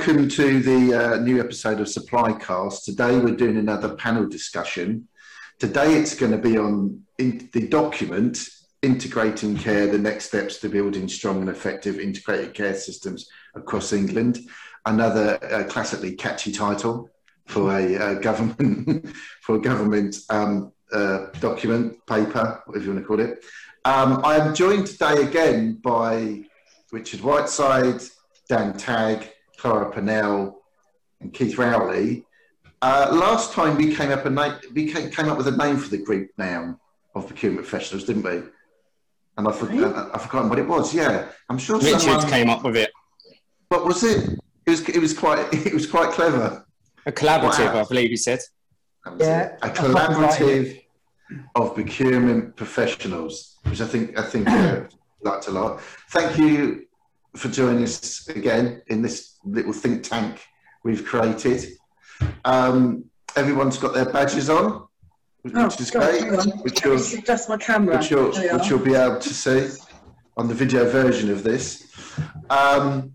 Welcome to the uh, new episode of SupplyCast. Today we're doing another panel discussion. Today it's going to be on in the document Integrating Care, the next steps to building strong and effective integrated care systems across England. Another uh, classically catchy title for a uh, government for a government um, uh, document, paper, whatever you want to call it. Um, I am joined today again by Richard Whiteside, Dan Tagg, Clara Pennell, and Keith Rowley. Uh, last time we came up a name, we came, came, up with a name for the group now of procurement professionals, didn't we? And I forgot, I've forgotten what it was. Yeah, I'm sure Richard someone, came up with it. What was it? It was. It was quite. It was quite clever. A collaborative, wow. I believe you said. Yeah, a collaborative of procurement professionals, which I think I think uh, liked a lot. Thank you for joining us again in this little think tank we've created. Um, everyone's got their badges on, which oh, is God, great. Which you'll, just my camera. Which you'll, which you'll be able to see on the video version of this. Um,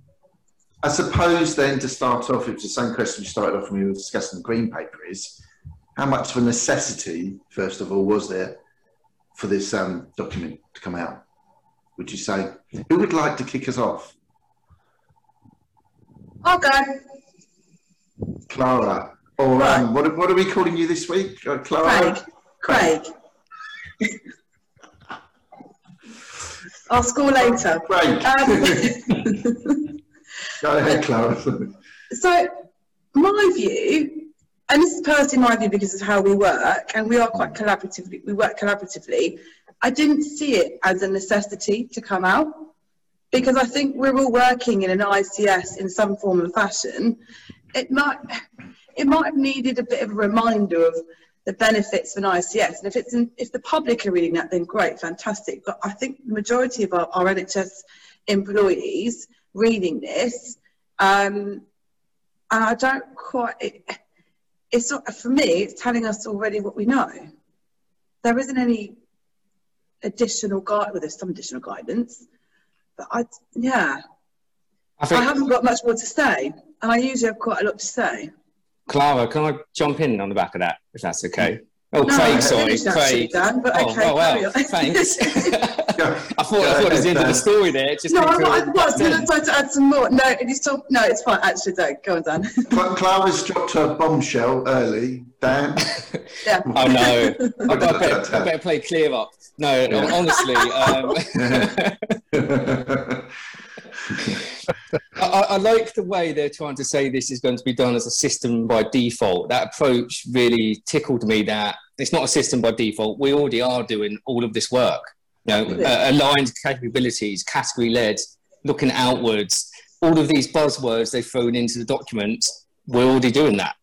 I suppose then to start off, it's the same question we started off when we were discussing the green paper is how much of a necessity, first of all, was there for this um, document to come out? Would you say? Who would like to kick us off? I'll go. Clara. Or right. um, what, what are we calling you this week? Uh, Clara? Craig. Craig. I'll score later. Craig. Um, go ahead, Clara. so, my view and this is personally my view because of how we work, and we are quite collaboratively. We work collaboratively. I didn't see it as a necessity to come out because I think we're all working in an ICS in some form and fashion. It might it might have needed a bit of a reminder of the benefits of an ICS, and if it's in, if the public are reading that, then great, fantastic. But I think the majority of our, our NHS employees reading this, um, and I don't quite. It, it's not, for me, it's telling us already what we know. There isn't any additional guide, well, there's some additional guidance, but I, yeah, I, think, I haven't got much more to say, and I usually have quite a lot to say. Clara, can I jump in on the back of that, if that's okay? Oh, no, Craig, sorry, Craig. Dan, but oh, okay, oh, well, thanks. I thought I thought it was the end of the story there. Just no, I, I was going to try to add some more. No, it's still, no, it's fine. Actually, don't go on, Dan. Clara's dropped her bombshell early. Dan. yeah. Oh no, I, better, I better play clear up. No, honestly. Um, I, I, like the way they're trying to say this is going to be done as a system by default. That approach really tickled me. That it's not a system by default. We already are doing all of this work. You know, uh, aligned capabilities, category led, looking outwards. All of these buzzwords they've thrown into the document, we're already doing that.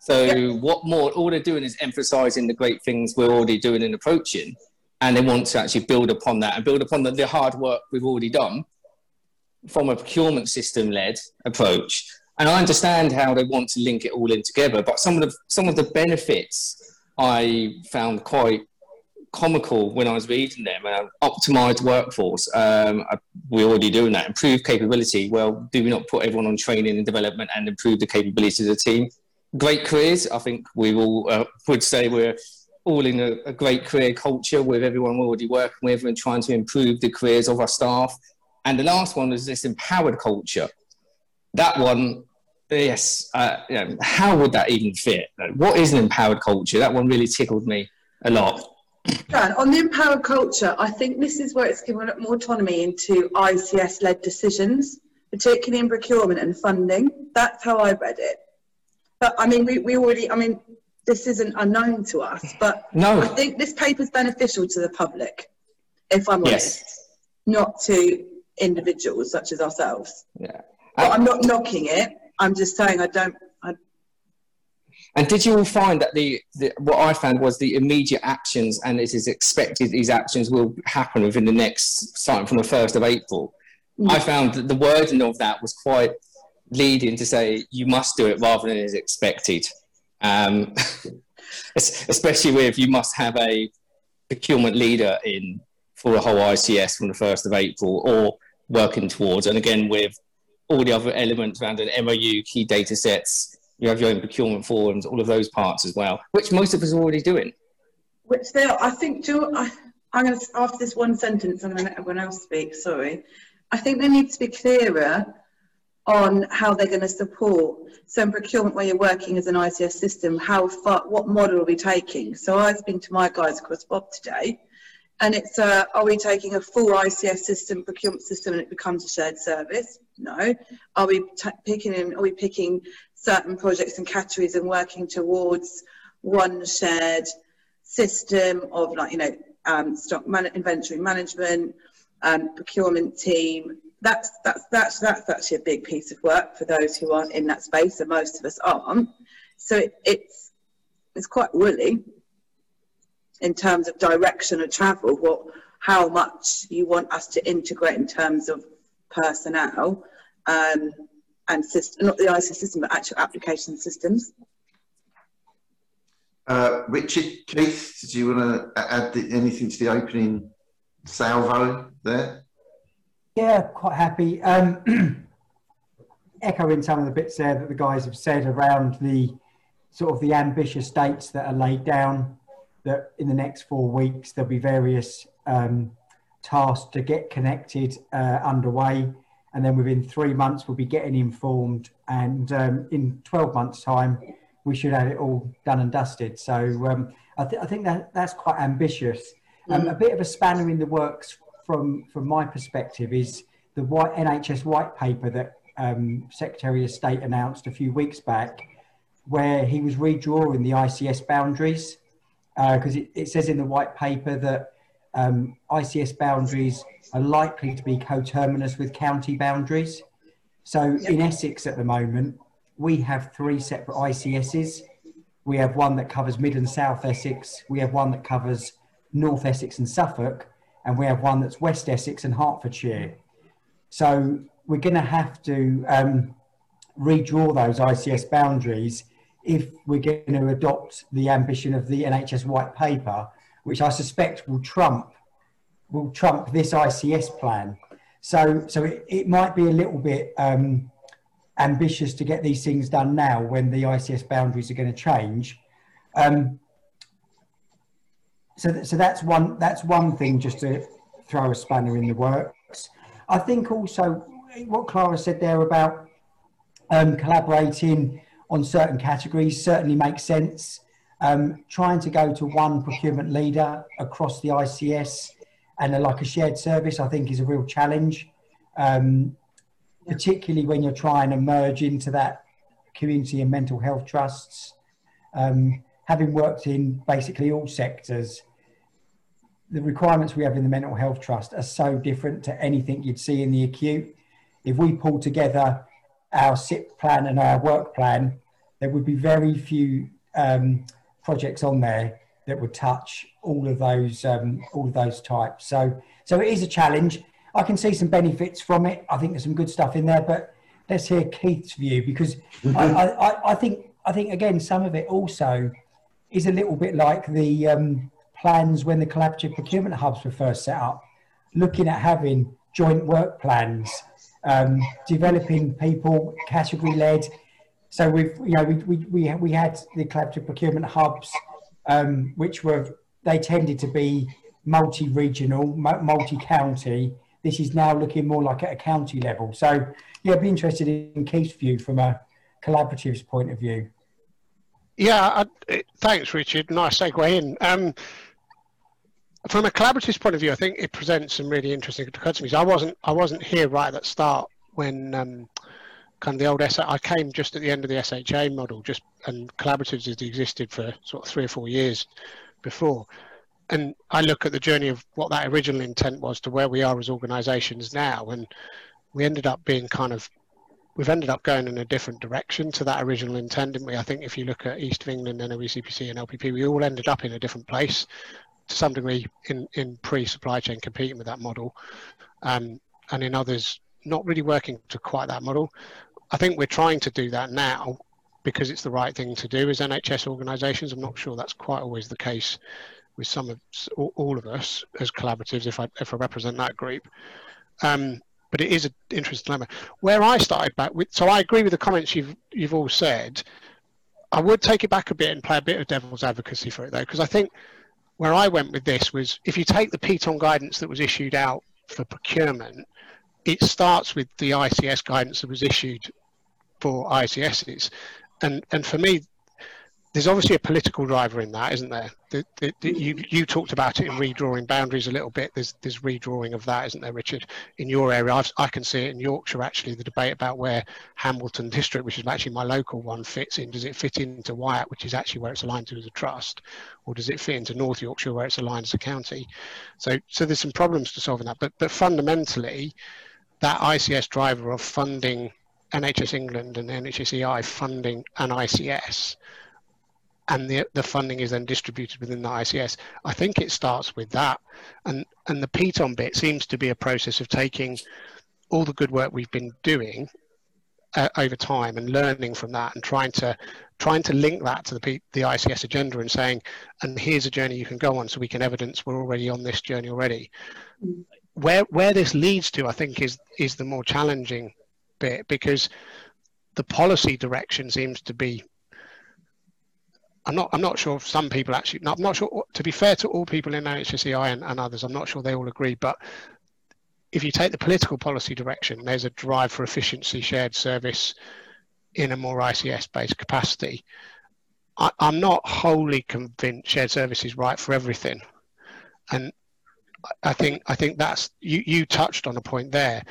So yep. what more? All they're doing is emphasising the great things we're already doing and approaching, and they want to actually build upon that and build upon the, the hard work we've already done from a procurement system led approach. And I understand how they want to link it all in together, but some of the some of the benefits I found quite comical when I was reading them. Uh, optimized workforce, um, we're already doing that. Improved capability. Well, do we not put everyone on training and development and improve the capabilities of the team? Great careers. I think we all uh, would say we're all in a, a, great career culture with everyone we're already working with and trying to improve the careers of our staff and the last one was this empowered culture. That one, yes, uh, you know, how would that even fit? What is an empowered culture? That one really tickled me a lot. On the empowered culture, I think this is where it's given more autonomy into ICS led decisions, particularly in procurement and funding. That's how I read it. But I mean, we, we already, I mean, this isn't unknown to us, but no. I think this paper is beneficial to the public, if I'm honest, yes. not to individuals such as ourselves. Yeah. But I'm not knocking it. I'm just saying I don't. And did you all find that the, the, what I found was the immediate actions, and it is expected these actions will happen within the next starting from the first of April. Mm. I found that the wording of that was quite leading to say you must do it rather than is expected. Um, especially with you must have a procurement leader in for a whole ICS from the first of April, or working towards. And again, with all the other elements around an MOU, key data sets. You have your own procurement forums, all of those parts as well, which most of us are already doing. Which they are, I think, do I'm going to, after this one sentence, I'm going to let everyone else speak, sorry. I think they need to be clearer on how they're going to support. So in procurement, where you're working as an ICS system, how far, what model are we taking? So I've been to my guys across BOB today, and it's uh, are we taking a full ICS system, procurement system, and it becomes a shared service? No. Are we picking in? Are we picking certain projects and categories and working towards one shared system of like you know um, stock man- inventory management, um, procurement team, that's that's that's that's actually a big piece of work for those who aren't in that space, and most of us aren't. So it, it's it's quite woolly in terms of direction of travel. What how much you want us to integrate in terms of personnel um, and system, not the IC system, but actual application systems. Uh, Richard, Keith, did you want to add the, anything to the opening salvo there? Yeah, quite happy. Um, echoing some of the bits there that the guys have said around the sort of the ambitious dates that are laid down. That in the next four weeks there'll be various um, tasks to get connected uh, underway, and then within three months we'll be getting informed, and um, in twelve months' time we should have it all done and dusted. So um, I, th- I, think that that's quite ambitious. Um, mm. A bit of a spanner in the works from from my perspective is the white NHS white paper that um, Secretary of State announced a few weeks back, where he was redrawing the ICS boundaries, because uh, it, it, says in the white paper that um, ICS boundaries are likely to be coterminous with county boundaries. So in Essex at the moment, we have three separate ICSs. We have one that covers Mid and South Essex. We have one that covers North Essex and Suffolk and we have one that's West Essex and Hertfordshire. So we're going to have to um, redraw those ICS boundaries if we're going to adopt the ambition of the NHS white paper, which I suspect will trump will trump this ICS plan. So, so it, it might be a little bit um, ambitious to get these things done now when the ICS boundaries are going to change. Um, so, so that's one that's one thing just to throw a spanner in the works. I think also what Clara said there about um, collaborating on certain categories certainly makes sense. Um, trying to go to one procurement leader across the ICS and a, like a shared service, I think, is a real challenge, um, particularly when you're trying to merge into that community and mental health trusts. Um, having worked in basically all sectors, the requirements we have in the mental health trust are so different to anything you'd see in the acute. If we pull together our CIP plan and our work plan, there would be very few um, projects on there that would touch all of those um, all of those types. So so it is a challenge. I can see some benefits from it. I think there's some good stuff in there, but let's hear Keith's view because mm-hmm. I, I, I, think I think again some of it also is a little bit like the um, plans when the collaborative procurement hubs were first set up, looking at having joint work plans, um, developing people category led. So we've, you know, we, we, we, we had the collaborative procurement hubs, um, which were, they tended to be multi-regional, multi-county. This is now looking more like at a county level. So yeah, I'd be interested in Keith's view from a collaboratives point of view. Yeah, I, thanks, Richard. Nice segue in. Um, from a collaborative point of view, I think it presents some really interesting dichotomies. I wasn't I wasn't here right at the start when um, kind of the old SA. I came just at the end of the SHA model, just and collaboratives has existed for sort of three or four years before. And I look at the journey of what that original intent was to where we are as organisations now, and we ended up being kind of we've ended up going in a different direction to that original intent, didn't we? I think if you look at East of England, NOECPC and LPP, we all ended up in a different place to some degree in, in pre-supply chain competing with that model um, and in others not really working to quite that model. I think we're trying to do that now because it's the right thing to do as NHS organisations. I'm not sure that's quite always the case with some of all of us as collaboratives if I, if I represent that group. Um, but it is an interesting dilemma. Where I started back with, so I agree with the comments you've you've all said. I would take it back a bit and play a bit of devil's advocacy for it though, because I think where I went with this was if you take the PTOM guidance that was issued out for procurement, it starts with the ICS guidance that was issued for ICSs. And, and for me, there's obviously a political driver in that, isn't there? The, the, the, you, you talked about it in redrawing boundaries a little bit. There's, there's redrawing of that, isn't there, Richard? In your area, I've, i can see it in Yorkshire, actually, the debate about where Hambleton District, which is actually my local one, fits in. Does it fit into Wyatt, which is actually where it's aligned to as a trust? Or does it fit into North Yorkshire, where it's aligned as a county? So, so there's some problems to solving that. But, but fundamentally, that ICS driver of funding NHS England and NHSEI funding an ICS and the, the funding is then distributed within the ICS. I think it starts with that. And, and the PTOM bit seems to be a process of taking all the good work we've been doing uh, over time and learning from that and trying to trying to link that to the P, the ICS agenda and saying, and here's a journey you can go on so we can evidence we're already on this journey already. Where where this leads to, I think, is is the more challenging bit because the policy direction seems to be I'm not. I'm not sure. Some people actually. I'm not sure. To be fair to all people in NHSEI and, and others, I'm not sure they all agree. But if you take the political policy direction, there's a drive for efficiency, shared service, in a more ICS-based capacity. I, am not wholly convinced shared service is right for everything, and I think I think that's you. You touched on a point there.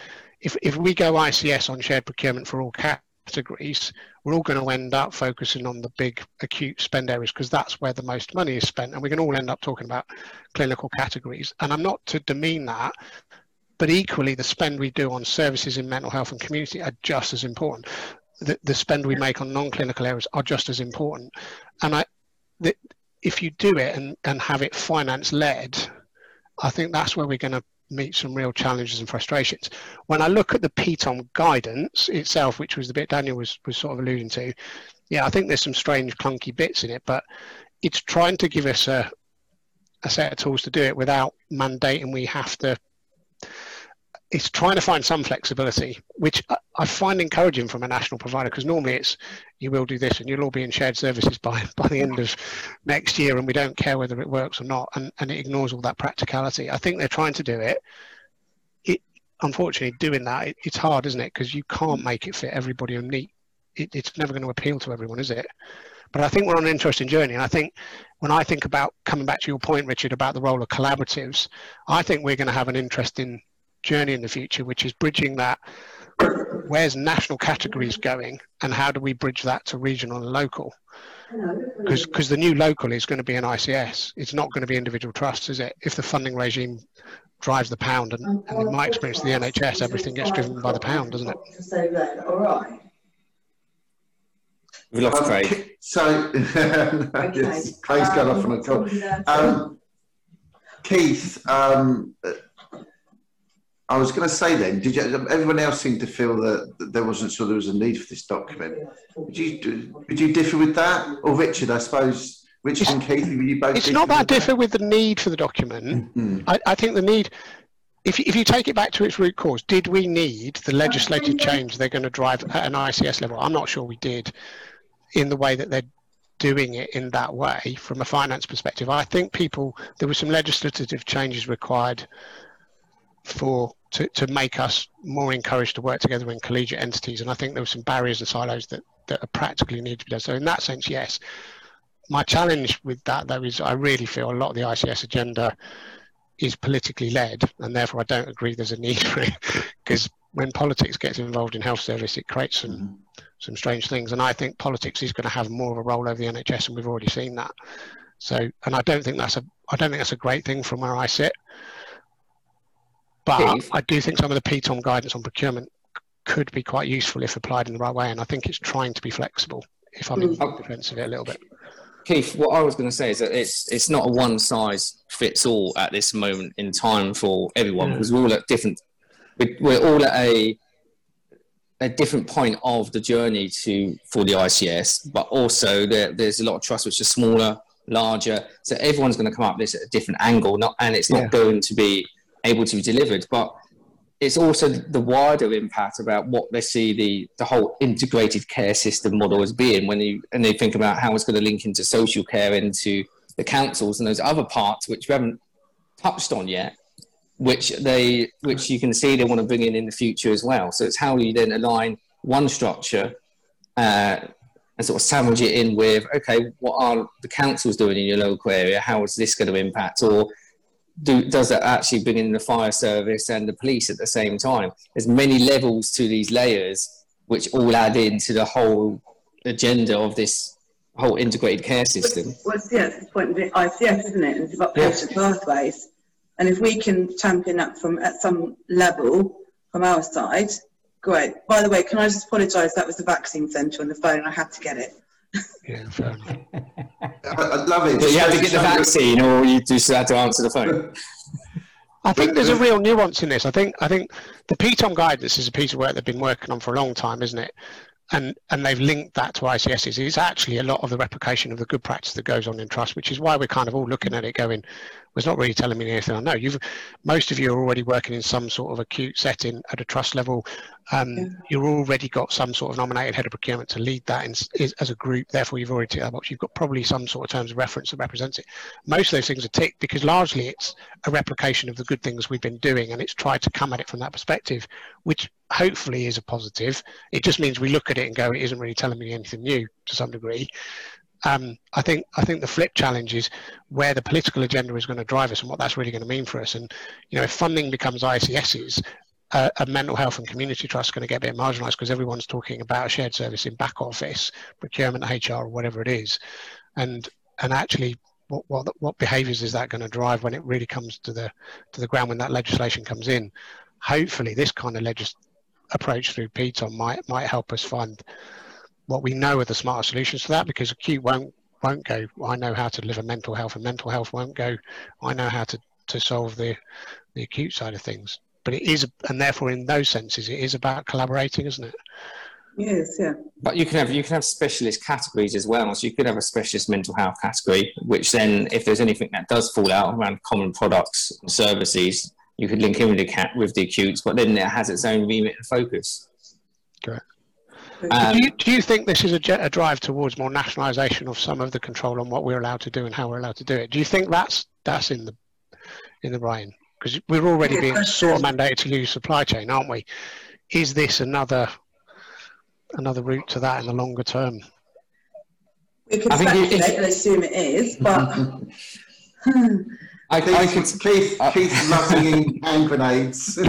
If if we go ICS on shared procurement for all categories, we're all going to end up focusing on the big acute spend areas because that's where the most money is spent. And we can all end up talking about clinical categories. And I'm not to demean that, but equally, the spend we do on services in mental health and community are just as important. The, the spend we make on non-clinical areas are just as important. And I, the, if you do it and, and have it finance led, I think that's where we're going to meet some real challenges and frustrations. When I look at the PTOM guidance itself, which was the bit Daniel was, was sort of alluding to, yeah, I think there's some strange clunky bits in it, but it's trying to give us a, a set of tools to do it without mandating we have to it's trying to find some flexibility, which I find encouraging from a national provider because normally it's you will do this and you'll all be in shared services by, by the end of next year and we don't care whether it works or not and, and it ignores all that practicality. I think they're trying to do it. It unfortunately doing that it, it's hard, isn't it? Because you can't make it fit everybody and neat. It, it's never going to appeal to everyone, is it? But I think we're on an interesting journey. And I think when I think about coming back to your point, Richard, about the role of collaboratives, I think we're going to have an interesting journey in the future, which is bridging that. Where's national categories going, and how do we bridge that to regional and local? Because the new local is going to be an ICS. It's not going to be individual trusts, is it? If the funding regime drives the pound, and, and in my experience, the NHS, everything gets driven by the pound, doesn't it? All right. We lost um, Craig. So, yes, Craig's um, gone off on a call. Um, Keith, um, I was going to say then, did you, everyone else seemed to feel that, that there wasn't sure there was a need for this document. Would you, would you differ with that? Or Richard, I suppose, Richard and Keith, you both It's not that differ with the need for the document. Mm-hmm. I, I think the need, if, if you take it back to its root cause, did we need the legislative change they're going to drive at an ICS level? I'm not sure we did in the way that they're doing it in that way from a finance perspective. I think people, there were some legislative changes required for to, to make us more encouraged to work together in collegiate entities. And I think there were some barriers and silos that, that are practically needed to be done. So in that sense, yes. My challenge with that though is I really feel a lot of the ICS agenda is politically led and therefore I don't agree there's a need for it because when politics gets involved in health service it creates some mm-hmm. some strange things and I think politics is going to have more of a role over the NHS and we've already seen that. So and I don't think that's a I don't think that's a great thing from where I sit. But I do think some of the PTOM guidance on procurement could be quite useful if applied in the right way. And I think it's trying to be flexible, if I'm in mm. defence of it a little bit. Keith, what I was going to say is that it's it's not a one size fits all at this moment in time for everyone because we're all at different we're all at a a different point of the journey to for the ICS, but also there, there's a lot of trusts which are smaller, larger. So everyone's going to come up with this at a different angle, not and it's not yeah. going to be able to be delivered. But it's also the wider impact about what they see the, the whole integrated care system model as being when you and they think about how it's going to link into social care into the councils and those other parts which we haven't touched on yet which they which you can see they want to bring in in the future as well. So it's how you then align one structure uh, and sort of sandwich it in with okay what are the councils doing in your local area? How is this going to impact? Or do, does that actually bring in the fire service and the police at the same time? There's many levels to these layers, which all add into the whole agenda of this whole integrated care system. Well, yeah, it's the point of ICS, isn't it? It's about patient yeah. pathways. And if we can champion that from at some level from our side, great. By the way, can I just apologise? That was the vaccine centre on the phone. I had to get it. Yeah, fair enough. I, love it. But you have to get the vaccine, or you just have to answer the phone. I think there's a real nuance in this. I think I think the PTOM guidance is a piece of work they've been working on for a long time, isn't it? And and they've linked that to ICSs. It's actually a lot of the replication of the good practice that goes on in trust, which is why we're kind of all looking at it going, was not really telling me anything I know. You've most of you are already working in some sort of acute setting at a trust level. Um, yeah. You've already got some sort of nominated head of procurement to lead that in, is, as a group. Therefore, you've already ticked that box. You've got probably some sort of terms of reference that represents it. Most of those things are ticked because largely it's a replication of the good things we've been doing, and it's tried to come at it from that perspective, which hopefully is a positive. It just means we look at it and go, it isn't really telling me anything new to some degree. Um, I think I think the flip challenge is where the political agenda is going to drive us and what that's really going to mean for us. And you know, if funding becomes ICSs, uh, a mental health and community trust is going to get a bit marginalised because everyone's talking about a shared service in back office, procurement, HR, or whatever it is, and and actually. What, what, what behaviours is that going to drive when it really comes to the to the ground when that legislation comes in? Hopefully, this kind of legis- approach through PTOM might might help us find what we know are the smarter solutions to that because acute won't won't go. I know how to deliver mental health and mental health won't go. I know how to to solve the the acute side of things. But it is and therefore in those senses it is about collaborating isn't it? Yes yeah. But you can have you can have specialist categories as well. So you could have a specialist mental health category which then if there's anything that does fall out around common products and services you could link in with the cat with the acutes but then it has its own remit and focus. correct um, do, you, do, you, think this is a, a, drive towards more nationalisation of some of the control on what we're allowed to do and how we're allowed to do it? Do you think that's that's in the in the brain? Because we're already being sort of mandated to use supply chain, aren't we? Is this another another route to that in the longer term? We can speculate and assume it is, but I, Keith, I could, Keith, uh, Keith loving hand grenades.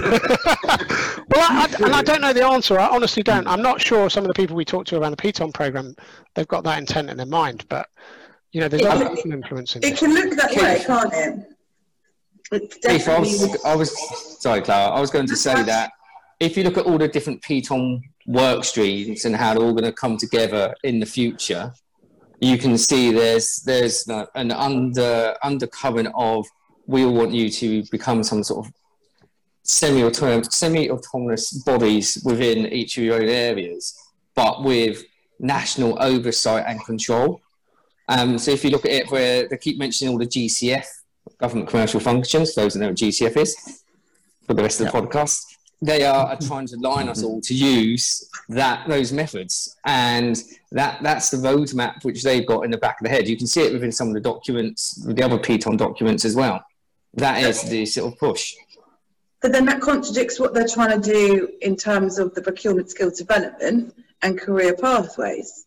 well, I, I, and I don't know the answer. I honestly don't. I'm not sure some of the people we talked to around the PTOM program, they've got that intent in their mind. But you know, there's it, other people influencing. It can look that Keith, way, can't it? Keith, I was, I was sorry, Clara. I was going to say that if you look at all the different PTOM work streams and how they're all going to come together in the future, you can see there's there's an under undercurrent of we all want you to become some sort of semi-autonomous semi-autonomous bodies within each of your own areas, but with national oversight and control. Um, so if you look at it, where they keep mentioning all the GCF government commercial functions, those who know what GCF is for the rest of the podcast they are trying to line us all to use that those methods. And that that's the roadmap which they've got in the back of the head. You can see it within some of the documents the other PTOM documents as well. That is the sort of push but then that contradicts what they're trying to do in terms of the procurement skills development and career pathways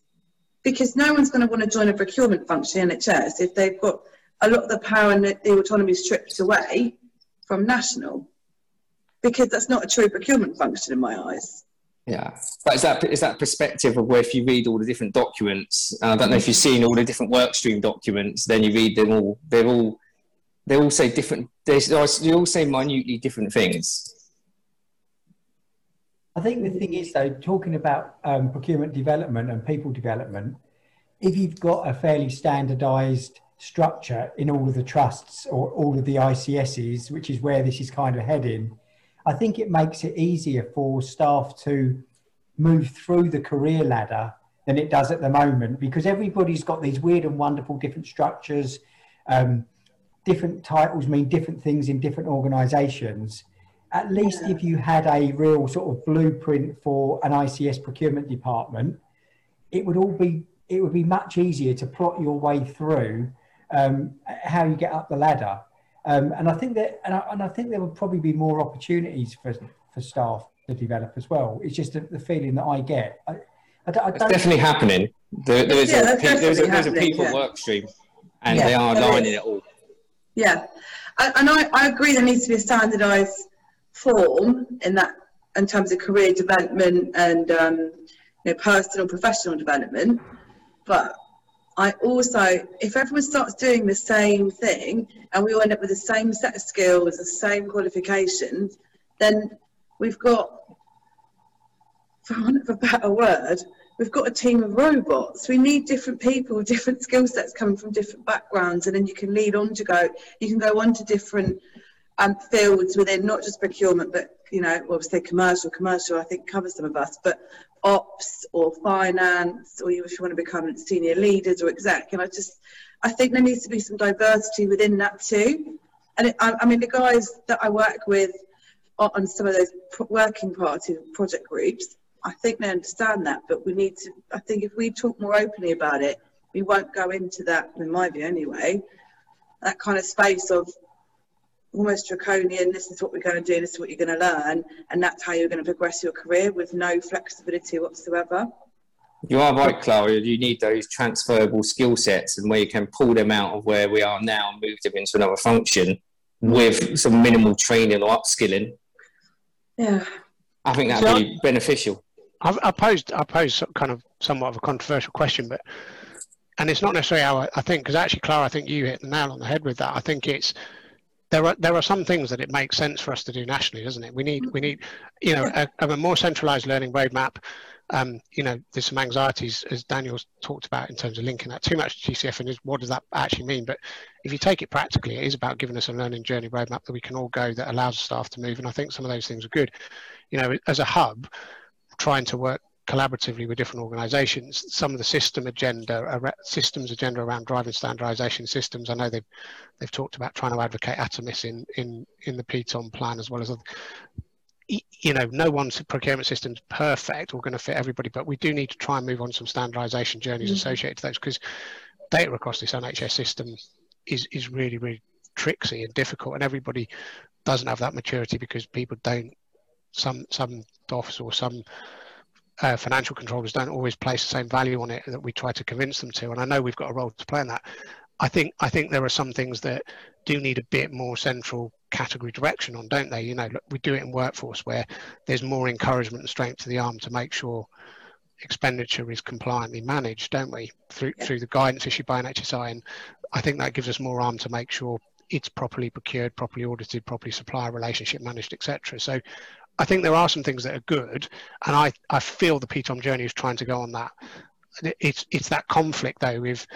because no one's going to want to join a procurement function in NHS if they've got a lot of the power and the autonomy stripped away from national because that's not a true procurement function in my eyes. Yeah, but is that is that perspective of where if you read all the different documents? Uh, I don't know if you've seen all the different workstream documents. Then you read them all. They're all they all say different. They, they all say minutely different things. I think the thing is though, talking about um, procurement development and people development, if you've got a fairly standardised structure in all of the trusts or all of the ICSs, which is where this is kind of heading, I think it makes it easier for staff to move through the career ladder than it does at the moment because everybody's got these weird and wonderful different structures. Um, different titles mean different things in different organizations. at least Yeah. if you had a real sort of blueprint for an ICS procurement department, it would all be it would be much easier to plot your way through um, how you get up the ladder. Um, and I think that and I, and I think there would probably be more opportunities for for staff to develop as well. It's just the, the feeling that I get. I, I, don't- I It's don't definitely happening. There, there's, Yeah, a, pe- there's, a, there's a people yeah. work stream, and Yeah, they are there lining it all. Yeah, and I, I agree there needs to be a standardised form in that in terms of career development and um, you know, personal professional development. But I also, if everyone starts doing the same thing and we all end up with the same set of skills, the same qualifications, then we've got, for want of a better word, we've got a team of robots. We need different people, with different skill sets coming from different backgrounds, and then you can lead on to go. You can go on to different um, fields within not just procurement, but you know, obviously commercial. Commercial, I think, covers some of us, but ops or finance, or you, if you want to become senior leaders or exec. And I just, I think there needs to be some diversity within that too. And it, I, I mean, the guys that I work with on on some of those working party project groups, I think they understand that, but we need to, I think if we talk more openly about it, we won't go into that, in my view anyway, that kind of space of almost draconian, this is what we're going to do, this is what you're going to learn, and that's how you're going to progress your career with no flexibility whatsoever. You are right, Clara. You need those transferable skill sets and where you can pull them out of where we are now and move them into another function with some minimal training or upskilling. Yeah. I think that'd be beneficial. I've, I posed I posed kind of somewhat of a controversial question, but and it's not necessarily how I, I think because actually, Clara, I think you hit the nail on the head with that. I think it's there are there are some things that it makes sense for us to do nationally, doesn't it? We need we need you know a, a more centralised learning roadmap. Um, you know, there's some anxieties as Daniel's talked about in terms of linking that too much to GCF and is what does that actually mean? But if you take it practically, it is about giving us a learning journey roadmap that we can all go that allows staff to move. And I think some of those things are good. You know, as a hub, trying to work collaboratively with different organizations some of the system agenda systems agenda around driving standardization systems i know they've they've talked about trying to advocate Atamis in in in the PTOM plan as well as you know no one's procurement system's perfect or going to fit everybody but we do need to try and move on some standardization journeys Mhm. associated to those because data across this nhs system is is really really tricksy and difficult and everybody doesn't have that maturity because people don't some some DOFs or some uh, financial controllers don't always place the same value on it that we try to convince them to. And I know we've got a role to play in that. I think I think there are some things that do need a bit more central category direction on, don't they? You know, look, we do it in workforce where there's more encouragement and strength to the arm to make sure expenditure is compliantly managed, don't we? Through Yeah. through the guidance issued by NHSI, and I think that gives us more arm to make sure it's properly procured, properly audited, properly supplier relationship managed, etc. So I think there are some things that are good, and I, I feel the PTOM journey is trying to go on that. It's it's that conflict though with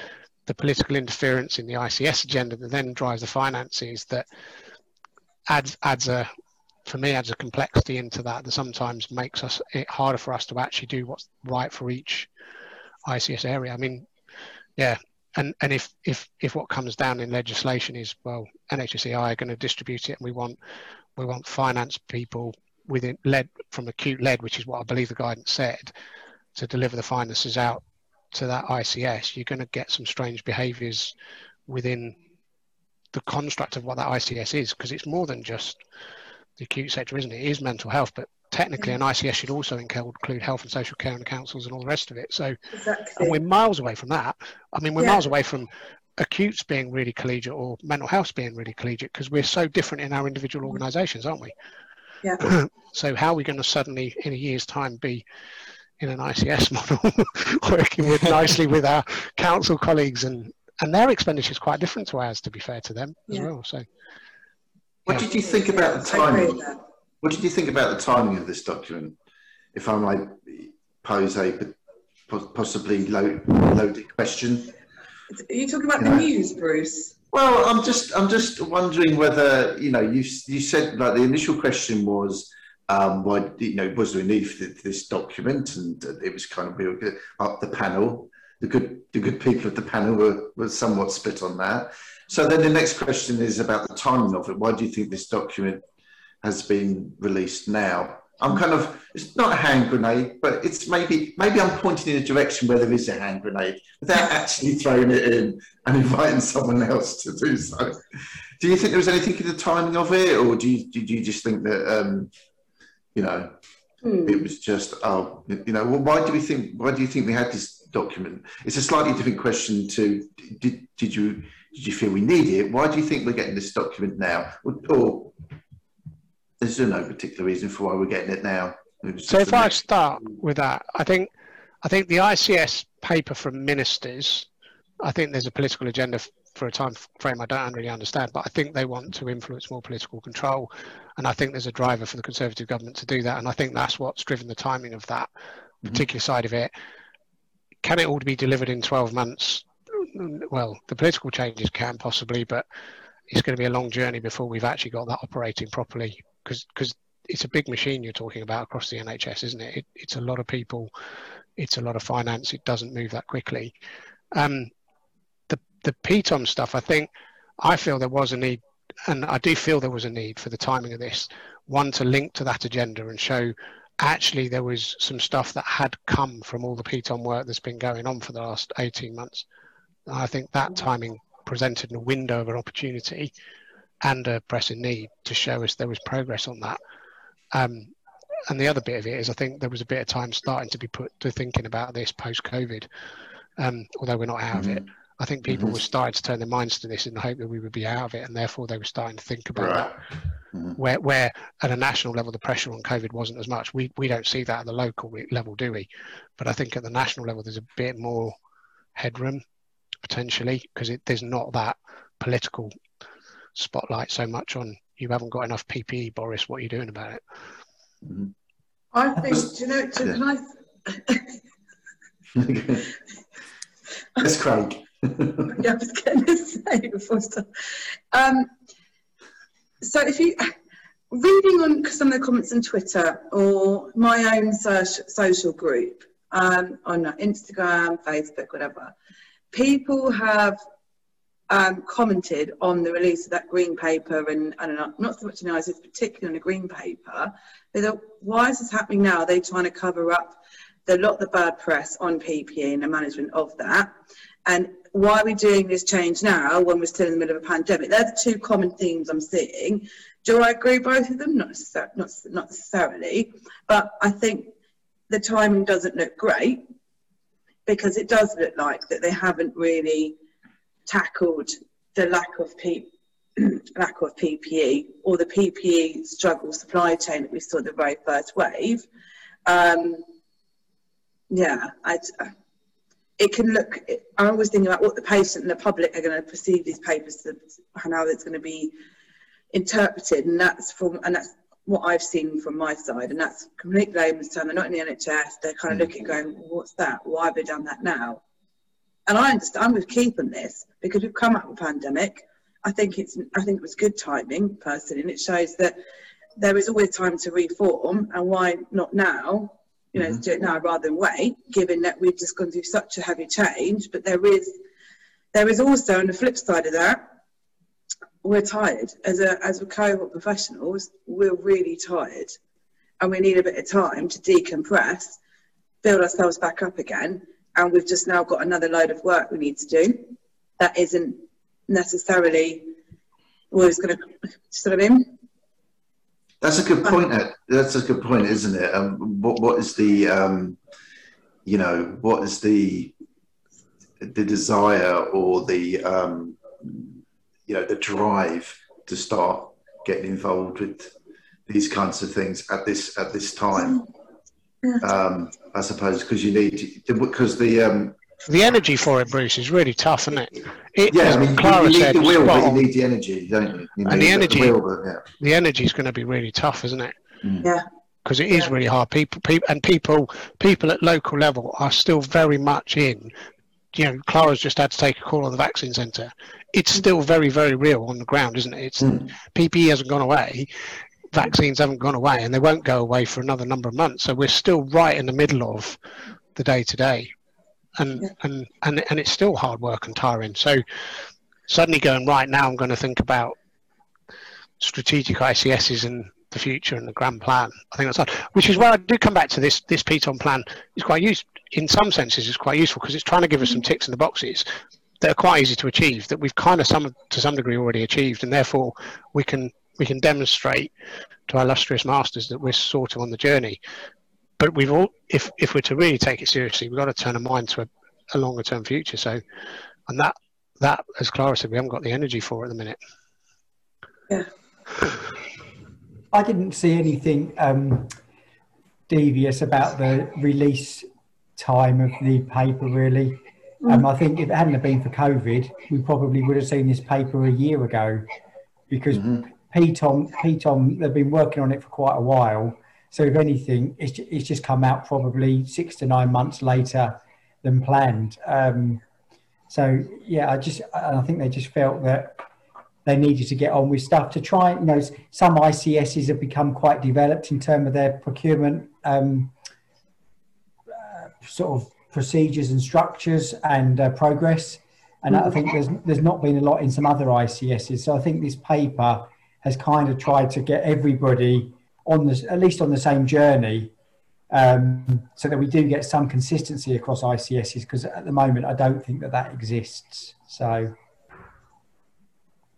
the political interference in the ICS agenda that then drives the finances that adds adds a for me adds a complexity into that that sometimes makes us it harder for us to actually do what's right for each ICS area. I mean, yeah, and and if if if what comes down in legislation is well, NHSEI are going to distribute it, and we want we want finance people within lead from acute lead, which is what I believe the guidance said, to deliver the finances out to that ICS, you're going to get some strange behaviours within the construct of what that ICS is, because it's more than just the acute sector, isn't it? It is mental health, but technically an mm. ICS should also include health and social care and councils and all the rest of it. So, Exactly. and we're miles away from that. I mean, we're Yeah. miles away from acutes being really collegiate or mental health being really collegiate because we're so different in our individual mm. organisations, aren't we? Yeah. so how are we going to suddenly, in a year's time, be in an ICS model, working with nicely with our council colleagues and and their expenditure is quite different to ours, to be fair to them as Yeah. well. So What did you think about the timing? What did you think about the timing of this document? If I might pose a possibly loaded question. Are you talking about the Yeah. news, Bruce? Well, I'm just I'm just wondering whether you know you you said like the initial question was um, why you know was there a need for this document and it was kind of real good. Uh, the panel the good the good people of the panel were, were somewhat split on that. So then the next question is about the timing of it. Why do you think this document has been released now. I'm kind of it's not a hand grenade, but it's maybe maybe I'm pointing in a direction where there is a hand grenade without actually throwing it in and inviting someone else to do so. Do you think there was anything in the timing of it, or do you did you just think that um, you know hmm. it was just oh you know well, why do we think why do you think we had this document? It's a slightly different question to did did you did you feel we need it? Why do you think we're getting this document now? Or, or there's no particular reason for why we're getting it now. So if I start with that, I think I think the ICS paper from ministers, I think there's a political agenda for a time frame I don't really understand, but I think they want to influence more political control, and I think there's a driver for the Conservative government to do that, and I think that's what's driven the timing of that mm-hmm. particular side of it. Can it all be delivered in 12 months? Well, the political changes can possibly, but it's going to be a long journey before we've actually got that operating properly because because it's a big machine you're talking about across the NHS, isn't it? it? It's a lot of people, it's a lot of finance. It doesn't move that quickly. Um, the the PTOM stuff, I think, I feel there was a need, and I do feel there was a need for the timing of this. One to link to that agenda and show actually there was some stuff that had come from all the PTOM work that's been going on for the last 18 months. I think that timing presented a window of an opportunity and a pressing need to show us there was progress on that. Um, and the other bit of it is I think there was a bit of time starting to be put to thinking about this post COVID, um, although we're not out mm-hmm. of it. Mm-hmm. I think people mm-hmm. were starting to turn their minds to this in the hope that we would be out of it, and therefore they were starting to think about right. that. Mm-hmm. Where, where at a national level the pressure on COVID wasn't as much. We we don't see that at the local level, do we? But I think at the national level there's a bit more headroom potentially because there's not that political spotlight so much on you haven't got enough PPE, Boris. What are you doing about it? Mm-hmm. I think, do you know, to, yeah. can I... That's Craig. yeah, I was going to say before stuff. Um, so if you reading on some of the comments on Twitter or my own social group um, on Instagram, Facebook, whatever, people have um, commented on the release of that green paper, and I don't know, not so much in ICSs, particularly on the green paper. They thought, why is this happening now? Are they trying to cover up the lot the bad press on PPE and the management of that? And why are we doing this change now when we're still in the middle of a pandemic? They're the two common themes I'm seeing. Do I agree both of them? Not, necessar- not, not necessarily, but I think the timing doesn't look great because it does look like that they haven't really tackled the lack of P- lack of PPE or the PPE struggle supply chain that we saw the very first wave. Um, yeah, i it can look. I always think about what the patient and the public are going to perceive these papers, to, how it's going to be interpreted, and that's from and that's what I've seen from my side, and that's complete layman's term. They're not in the NHS. They're kind of mm. looking, going, "What's that? Why have they done that now?" And I understand I'm with Keith on this because we've come out of a pandemic. I think it's I think it was good timing personally, and it shows that there is always time to reform, and why not now? You know, mm-hmm. do it now rather than wait, given that we've just gone through such a heavy change. But there is there is also on the flip side of that, we're tired as a as a cohort professionals. We're really tired, and we need a bit of time to decompress, build ourselves back up again and we've just now got another load of work we need to do that isn't necessarily always going to sort of in. That's a good point. That's a good point, isn't it? Um, what what is the um, you know what is the the desire or the um, you know the drive to start getting involved with these kinds of things at this at this time? Um, I suppose because you need because the um, the energy for it, Bruce, is really tough, isn't it? it yeah, I mean, Clara you, need the will, but you need the energy, don't you? you and the energy, the, will, but, yeah. the energy is going to be really tough, isn't it? Mm. Yeah. Because it is yeah. really hard. People, people, and people, people at local level are still very much in. You know, Clara's just had to take a call on the vaccine centre. It's mm. still very, very real on the ground, isn't it? It's mm. PPE hasn't gone away vaccines haven't gone away and they won't go away for another number of months. So we're still right in the middle of the day to day. And, and, and, and it's still hard work and tiring. So suddenly going, right now, I'm going to think about strategic ICSs and the future and the grand plan. I think that's hard. Which is why I do come back to this this PTOM plan. It's quite useful in some senses. It's quite useful because it's trying to give us some mm-hmm. ticks in the boxes that are quite easy to achieve that we've kind of some to some degree already achieved, and therefore we can we can demonstrate to our illustrious masters that we're sort of on the journey. But we've all, if if we're to really take it seriously, we've got to turn our mind to a, a longer term future. So, and that that, as Clara said, we haven't got the energy for at the minute. Yeah. I didn't see anything um, devious about the release time of the paper, really. Um, I think if it hadn't have been for COVID, we probably would have seen this paper a year ago because mm-hmm. PTOM, PTOM, they've been working on it for quite a while. So if anything, it's, it's just come out probably six to nine months later than planned. Um, so yeah, I just I think they just felt that they needed to get on with stuff to try. You know, some ICSs have become quite developed in terms of their procurement um, uh, sort of procedures and structures and uh, progress. And I think there's there's not been a lot in some other ICSs. So I think this paper has kind of tried to get everybody on the at least on the same journey, um, so that we do get some consistency across ICSs. Because at the moment, I don't think that that exists. So.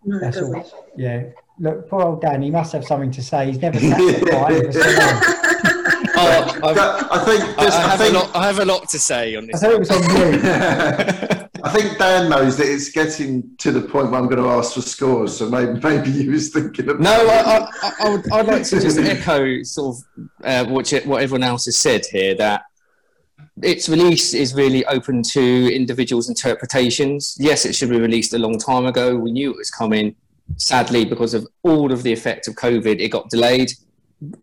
No, That's all. Yeah. Look, poor old Dan. He must have something to say. He's never sat quiet. oh, I think, I, I, have think, a lot, I have a lot to say on this. I thought it was on you. I think Dan knows that it's getting to the point where I'm going to ask for scores. So maybe, maybe he was thinking of. No, I, I, I would, I'd like to just echo sort of uh, what, what everyone else has said here that its release is really open to individuals' interpretations. Yes, it should be released a long time ago. We knew it was coming. Sadly, because of all of the effect of COVID, it got delayed.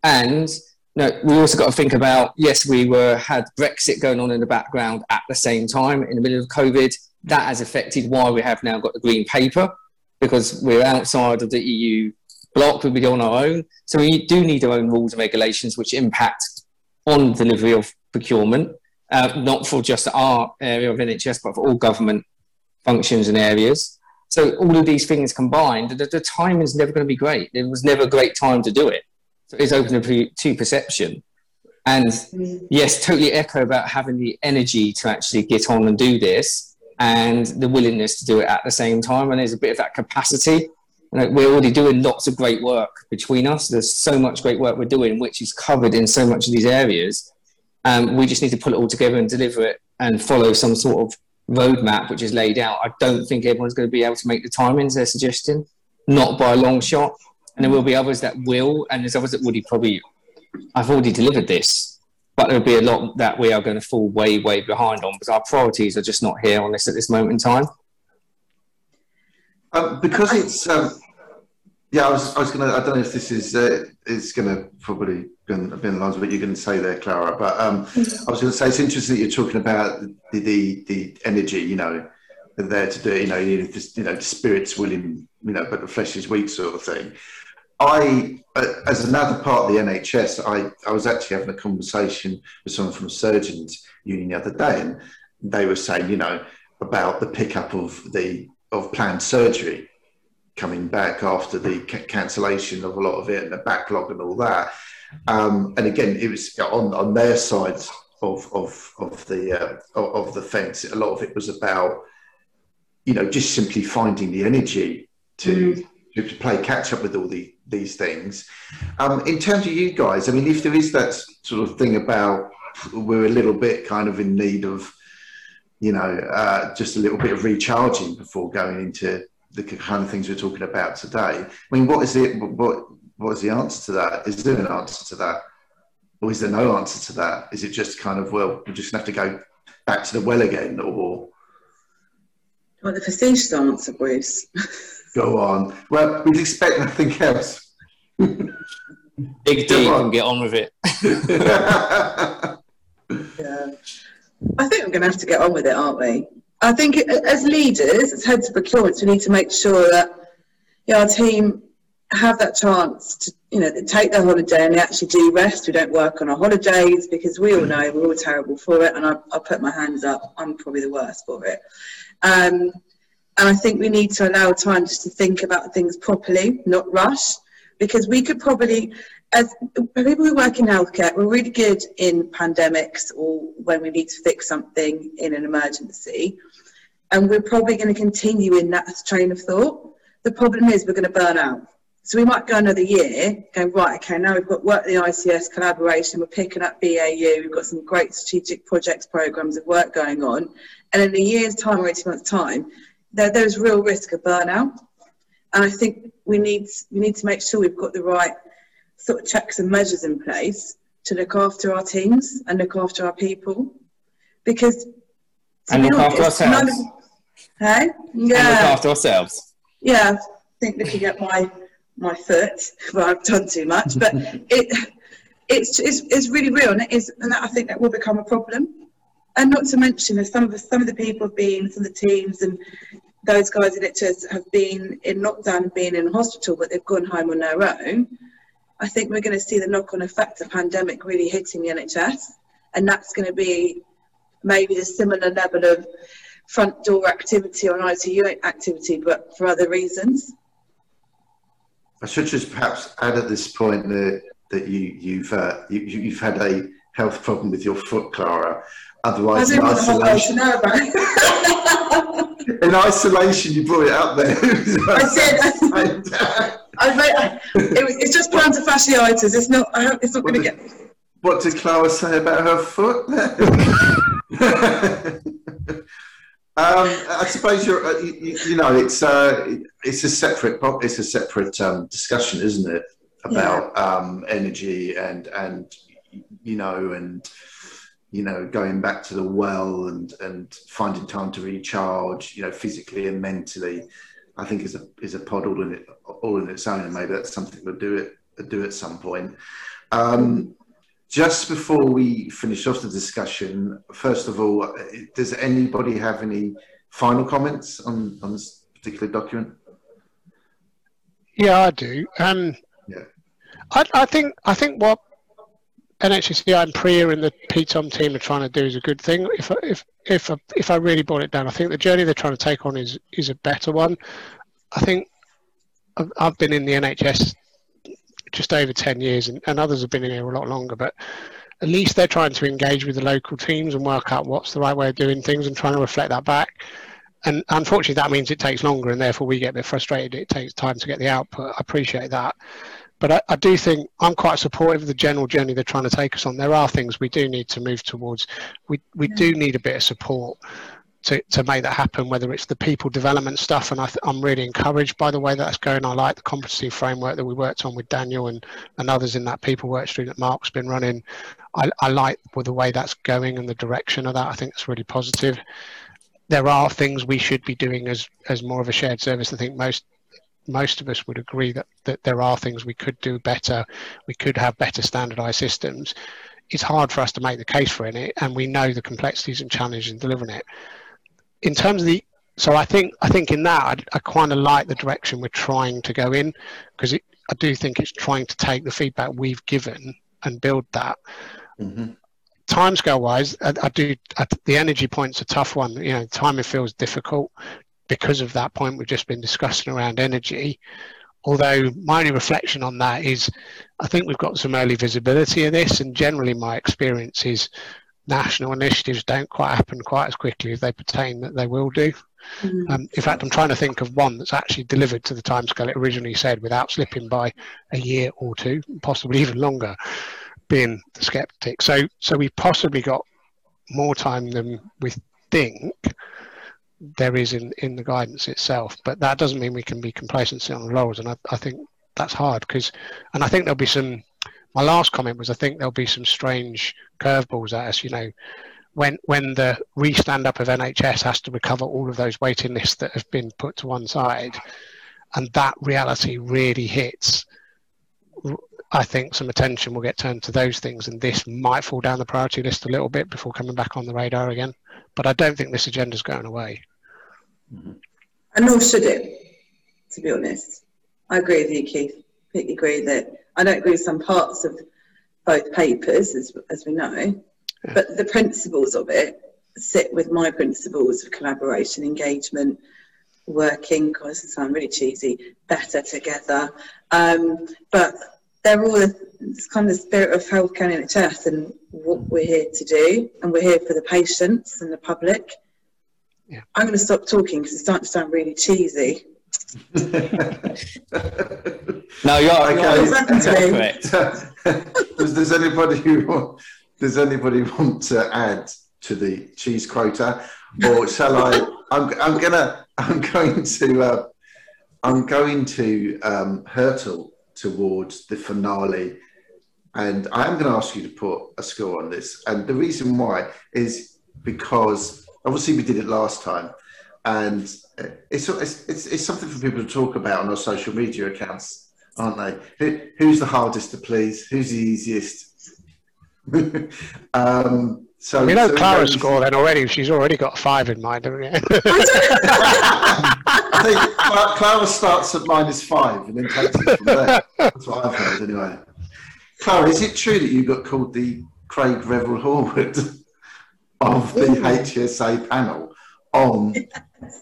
And no, we also got to think about yes, we were had Brexit going on in the background at the same time in the middle of COVID. That has affected why we have now got the green paper because we're outside of the EU block, We'll be on our own, so we do need our own rules and regulations which impact on delivery of procurement uh, not for just our area of NHS, but for all government functions and areas. So all of these things combined, the, the time is never going to be great. It was never a great time to do it. So it's open to, to perception. And yes, totally echo about having the energy to actually get on and do this and the willingness to do it at the same time. And there's a bit of that capacity. Know, we're already doing lots of great work between us. There's so much great work we're doing, which is covered in so much of these areas. Um, we just need to pull it all together and deliver it and follow some sort of roadmap which is laid out. I don't think everyone's going to be able to make the timings they're suggesting, not by a long shot. And there will be others that will, and there's others that would probably, I've already delivered this, but there'll be a lot that we are going to fall way, way behind on because our priorities are just not here on this at this moment in time. Um, because it's um, yeah, I was, I was going to. I don't know if this is uh, going to probably been been lines what you're going to say there, Clara. But um, I was going to say it's interesting that you're talking about the the, the energy. You know, there to do. You know, you, you know, the spirit's willing. You know, but the flesh is weak, sort of thing. I, as another part of the NHS, I, I was actually having a conversation with someone from Surgeons Union the other day, and they were saying, you know, about the pickup of the of planned surgery coming back after the c- cancellation of a lot of it and the backlog and all that. Um, and again, it was on, on their side of, of, of the uh, of the fence. A lot of it was about, you know, just simply finding the energy to mm. To play catch up with all the these things. Um, in terms of you guys, I mean, if there is that sort of thing about we're a little bit kind of in need of, you know, uh, just a little bit of recharging before going into the kind of things we're talking about today. I mean, what is it? What what is the answer to that? Is there an answer to that, or is there no answer to that? Is it just kind of well, we're just gonna have to go back to the well again, or? Well, the facetious answer, Bruce. Go on. Well, we'd expect nothing else. Big D can get on with it. yeah. I think we're going to have to get on with it, aren't we? I think as leaders, as heads of procurement, we need to make sure that you know, our team have that chance to, you know, take their holiday and they actually do rest. We don't work on our holidays because we all know we're all terrible for it. And I, I put my hands up, I'm probably the worst for it. Um, and I think we need to allow time just to think about things properly, not rush. because we could probably, as people who work in healthcare, we're really good in pandemics or when we need to fix something in an emergency. And we're probably going to continue in that train of thought. The problem is we're going to burn out. So we might go another year going, right, okay, now we've got work the ICS collaboration, we're picking up BAU, we've got some great strategic projects, programs of work going on. And in a year's time or 18 months' time, there, there's real risk of burnout. And I think we need, we need to make sure we've got the right sort of checks and measures in place to look after our teams and look after our people. Because and look honest, after ourselves. Of, hey? Yeah. And look after ourselves. Yeah, I think looking at my my foot well I've done too much but it it's, it's it's really real and it is and that, I think that will become a problem and not to mention that some of the some of the people have been some of the teams and those guys in just have been in lockdown been in hospital but they've gone home on their own I think we're going to see the knock-on effect of pandemic really hitting the NHS and that's going to be maybe a similar level of front door activity or ITU activity but for other reasons I should just perhaps add at this point that that you you've uh, you, you've had a health problem with your foot, Clara. Otherwise, in isolation, in isolation, you brought it up there. I did. I, it was, it's just plantar fasciitis. It's not. it's not going to get. What did Clara say about her foot? Um, I suppose you're, uh, you, you, know, it's uh, it's a separate it's a separate um, discussion, isn't it, about yeah. um, energy and and you know and you know going back to the well and and finding time to recharge, you know, physically and mentally. I think is a is a pod all in it all in its own, and maybe that's something we'll do it do at some point. Um, just before we finish off the discussion, first of all, does anybody have any final comments on, on this particular document? Yeah, I do. Um, yeah. I, I think I think what And Priya and the PTOM team are trying to do is a good thing. If if if if I really boil it down, I think the journey they're trying to take on is is a better one. I think I've, I've been in the NHS just over 10 years, and, and others have been in here a lot longer, but at least they're trying to engage with the local teams and work out what's the right way of doing things and trying to reflect that back. And unfortunately, that means it takes longer, and therefore we get a bit frustrated. It takes time to get the output. I appreciate that. But I, I, do think I'm quite supportive of the general journey they're trying to take us on. There are things we do need to move towards. We, we do need a bit of support to, to make that happen, whether it's the people development stuff. And I am really encouraged by the way that's going. I like the competency framework that we worked on with Daniel and, and others in that people work stream that Mark's been running. I, I like the way that's going and the direction of that. I think it's really positive. There are things we should be doing as, as more of a shared service. I think most most of us would agree that, that there are things we could do better. We could have better standardized systems. It's hard for us to make the case for it, and we know the complexities and challenges in delivering it in terms of the so I think I think in that I, I kind of like the direction we're trying to go in because I do think it's trying to take the feedback we've given and build that. Mm-hmm. Timescale wise, I, I do I, the energy point's a tough one. You know, timing feels difficult because of that point we've just been discussing around energy. Although my only reflection on that is, I think we've got some early visibility of this, and generally my experience is national initiatives don't quite happen quite as quickly as they pertain that they will do. Mm-hmm. Um, in fact, I'm trying to think of one that's actually delivered to the timescale it originally said without slipping by a year or two, possibly even longer, being the skeptic. So, so we've possibly got more time than we think there is in, in the guidance itself. But that doesn't mean we can be complacent on the laurels. And I, I think that's hard because, and I think there'll be some my last comment was I think there'll be some strange curveballs at us. You know, when when the restand up of NHS has to recover all of those waiting lists that have been put to one side, and that reality really hits. I think some attention will get turned to those things, and this might fall down the priority list a little bit before coming back on the radar again. But I don't think this agenda is going away. Mm-hmm. And nor should it, to be honest. I agree with you, Keith. I agree that I don't agree with some parts of both papers, as, as we know, yeah. but the principles of it sit with my principles of collaboration, engagement, working, because it sounds really cheesy, better together. Um, but they're all it's kind of the spirit of healthcare and NHS and what we're here to do, and we're here for the patients and the public. Yeah. I'm going to stop talking because it's starting to sound really cheesy. No, you're, Okay. you're, What's you're happened to correct. does, does anybody want, does anybody want to add to the cheese quota, or shall I? I'm, I'm gonna I'm going to uh, I'm going to um, hurtle towards the finale, and I am going to ask you to put a score on this. And the reason why is because obviously we did it last time, and it's it's it's, it's something for people to talk about on our social media accounts, aren't they? Who, who's the hardest to please? Who's the easiest? um, so We know so score then already. She's already got five in mind, haven't you? I think Clara starts at minus five and then takes it from there. That's what I've heard anyway. Clara, is it true that you got called the Craig Revel Horwood of the HSA panel on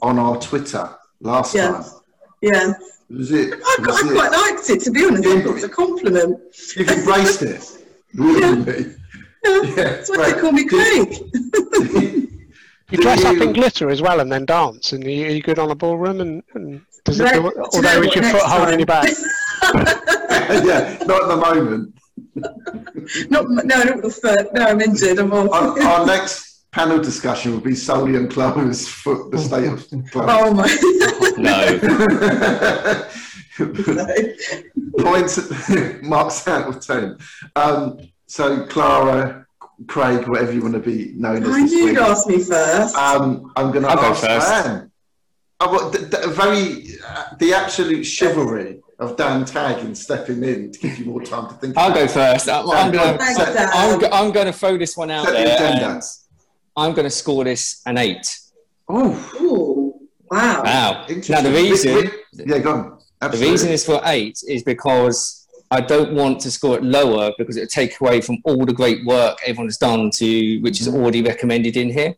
on our Twitter last Yes. time? Yeah, Was it? I, Was I it quite liked it to be honest. I thought it was a compliment. you've embraced it, really? Yeah, that's why they call me Craig. You Do dress up in glitter as well and then dance. And are you, are you good on a ballroom? And, and does it, Right, do, do although know is your foot holding time? you back? yeah, not at the moment. Not no, not the foot. No, I'm injured. I'm all. Our, our next panel discussion will be solely on Clara's foot, the state of Clara. oh my. No. Points marks out of ten. Um, so Clara, Craig, whatever you want to be known as I knew you'd ask me first. Um, I'm going to I'll go ask first. Dan. I want the, the very uh, the absolute chivalry of Dan tagging, stepping in to give you more time to think. I'll about go it. first. I'm, I'm going Thanks, set- I'm, I'm going to throw this one out set the there. agenda. And I'm going to score this an eight. Oh, wow. Wow. Now the reason Ri- ri- yeah, go on. the reason is for eight is because I don't want to score it lower because it would take away from all the great work everyone's done to which is mm-hmm. already recommended in here.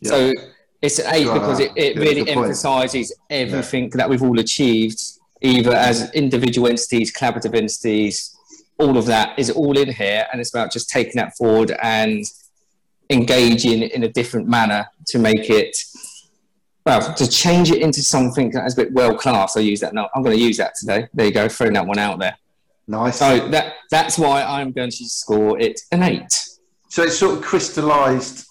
Yeah. So it's an eight Right, because it, it yeah, really emphasises everything that we've all achieved, either as individual entities, collaborative entities, all of that is all in here, and it's about just taking that forward and engaging in a different manner to make it. Well, to change it into something that is a bit well class, I use that. No, I'm going to use that today. There you go, throwing that one out there. nice. So that that's why I'm going to score it an eight. So it's sort of crystallised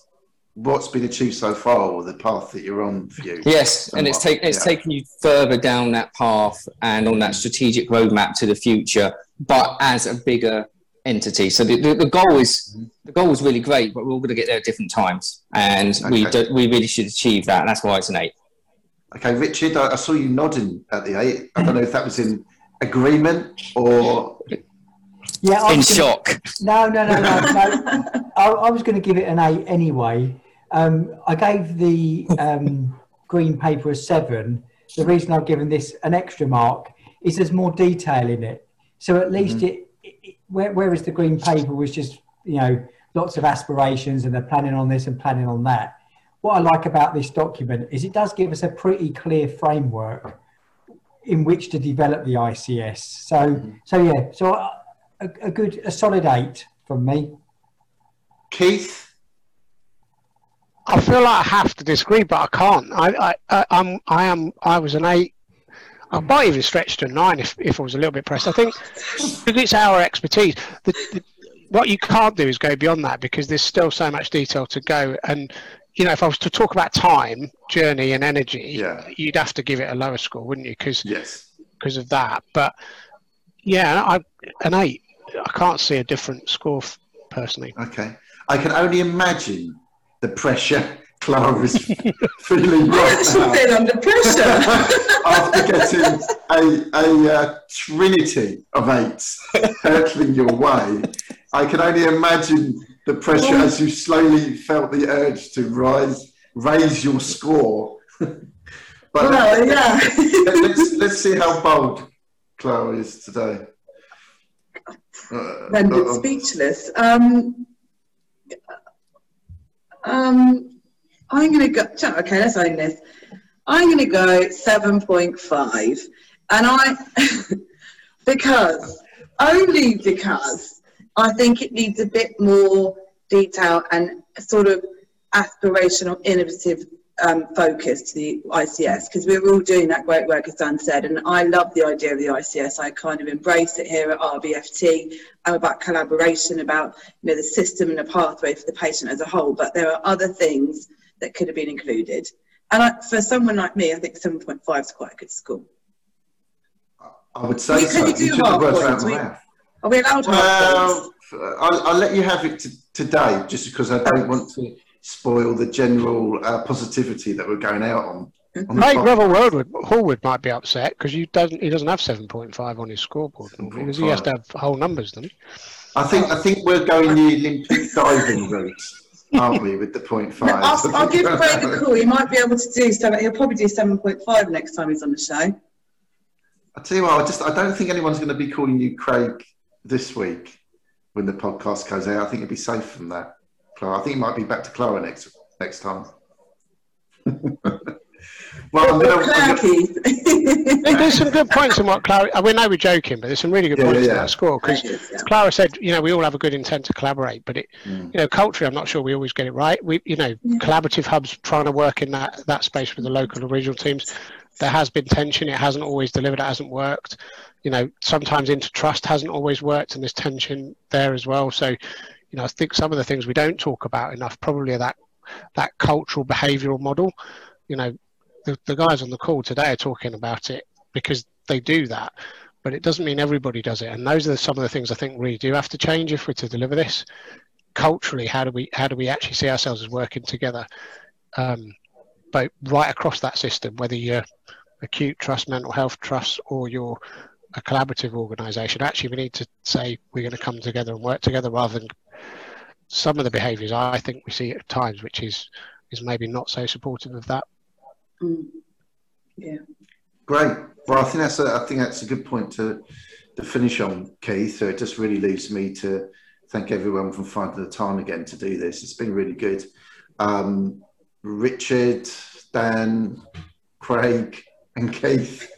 what's been achieved so far, or the path that you're on for you. Yes, and it's, Somewhat, take, it's yeah. taken you further down that path and on that strategic roadmap to the future, but as a bigger entity. So the, the, the goal is the goal is really great, but we're all going to get there at different times, and we do, we really should achieve that. And that's why it's an eight. Okay, Richard, I, I saw you nodding at the eight. I don't know if that was in agreement or Yeah, In gonna- shock. No, no, no, no, no. I, I was going to give it an eight anyway. Um, I gave the um, green paper a seven. The reason I've given this an extra mark is there's more detail in it. So at least it, it, where- whereas the green paper was just you know lots of aspirations and they're planning on this and planning on that. What I like about this document is it does give us a pretty clear framework in which to develop the ICS. So, so yeah, so a, a good, a solid eight from me. Keith. I feel like I have to disagree, but I can't. I, I, I, I'm, I am, I was an eight. I might even stretch to nine if, if I was a little bit pressed. I think because it's our expertise. The, the, what you can't do is go beyond that because there's still so much detail to go. And you know, if I was to talk about time, journey, and energy, Yeah. you'd have to give it a lower score, wouldn't you? Because Yes. because of that. But yeah, I, an eight. I can't see a different score f- personally. Okay. I can only imagine the pressure Clara is feeling I right now feel under pressure. after getting a, a uh, trinity of eights hurtling your way. I can only imagine the pressure as you slowly felt the urge to rise, raise your score. but well, yeah. let's, let's see how bold Clara is today. Uh, rendered uh, speechless. Um, um, I'm going to go. Okay, let's own this. I'm going to go 7.5. And I, because, only because I think it needs a bit more detail and sort of aspirational, innovative um, focus to the ICS because we're all doing that great work, as Dan said. And I love the idea of the ICS. I kind of embrace it here at RBFT. I'm about collaboration, about you know the system and the pathway for the patient as a whole. But there are other things that could have been included. And I, for someone like me, I think 7.5 is quite a good score. I would say so. You, you half points. We, are we allowed well, I'll, I'll, let you have it today, just because I don't want to spoil the general uh, positivity that we're going out on. on Mike Revel Horwood, Horwood might be upset because he doesn't he doesn't have seven point five on his scoreboard because he has to have whole numbers then. I think I think we're going the Olympic diving route, aren't we, with the point five? No, I'll, I'll give Craig a call. He might be able to do seven. He'll probably do seven point five next time he's on the show. I tell you what, I just I don't think anyone's going to be calling you Craig this week when the podcast goes out. I think you'd be safe from that. Clara. I think it might be back to Clara next next time. well, I'm gonna, I'm gonna... there's some good points in what Clara. I mean, know we're joking, but there's some really good yeah, points yeah. in that score because yeah. Clara said, you know, we all have a good intent to collaborate, but it, mm. you know, culturally, I'm not sure we always get it right. We, you know, collaborative hubs trying to work in that that space with the local and regional teams. There has been tension. It hasn't always delivered. It hasn't worked. You know, sometimes intertrust hasn't always worked, and there's tension there as well. So, you know, I think some of the things we don't talk about enough probably are that that cultural behavioural model. You know, the, the guys on the call today are talking about it because they do that, but it doesn't mean everybody does it. And those are some of the things I think we do have to change if we're to deliver this. Culturally, how do we how do we actually see ourselves as working together? Um, but right across that system, whether you're acute trust, mental health trust, or you're a collaborative organisation, actually we need to say we're going to come together and work together rather than some of the behaviours I think we see at times, which is is maybe not so supportive of that. Mm. Yeah. Great. Well, I think that's a, I think that's a good point to to finish on, Keith. So it just really leaves me to thank everyone for finding the time again to do this. It's been really good. Um, Richard, Dan, Craig, and Keith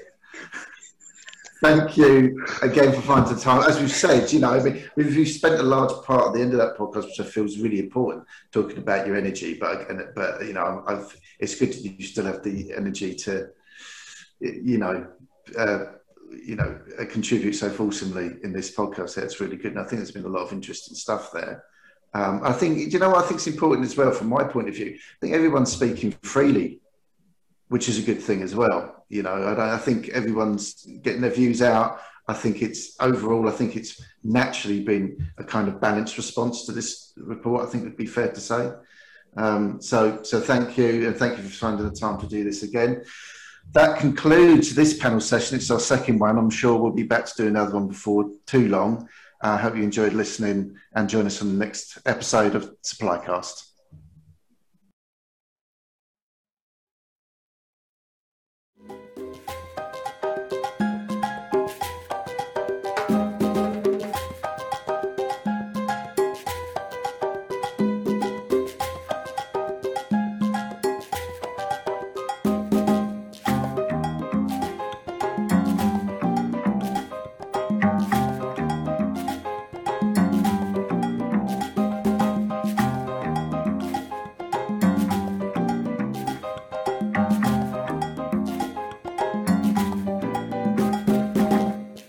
thank you again for finding the time. As we've said, you know, I mean, we've, spent a large part at the end of that podcast, which I feel is really important, talking about your energy. But but you know, I've, it's good that you still have the energy to, you know. Uh, you know, uh, contribute so fulsomely in this podcast. That's really good, and I think there's been a lot of interesting stuff there. Um, I think, you know, I think it's important as well from my point of view. I think everyone's speaking freely, which is a good thing as well you know, I, I think everyone's getting their views out. I think it's overall, I think it's naturally been a kind of balanced response to this report. I think would be fair to say. Um, so, so thank you, and thank you for finding the time to do this again. That concludes this panel session. It's our second one. I'm sure we'll be back to do another one before too long. I uh, hope you enjoyed listening and join us on the next episode of SupplyCast.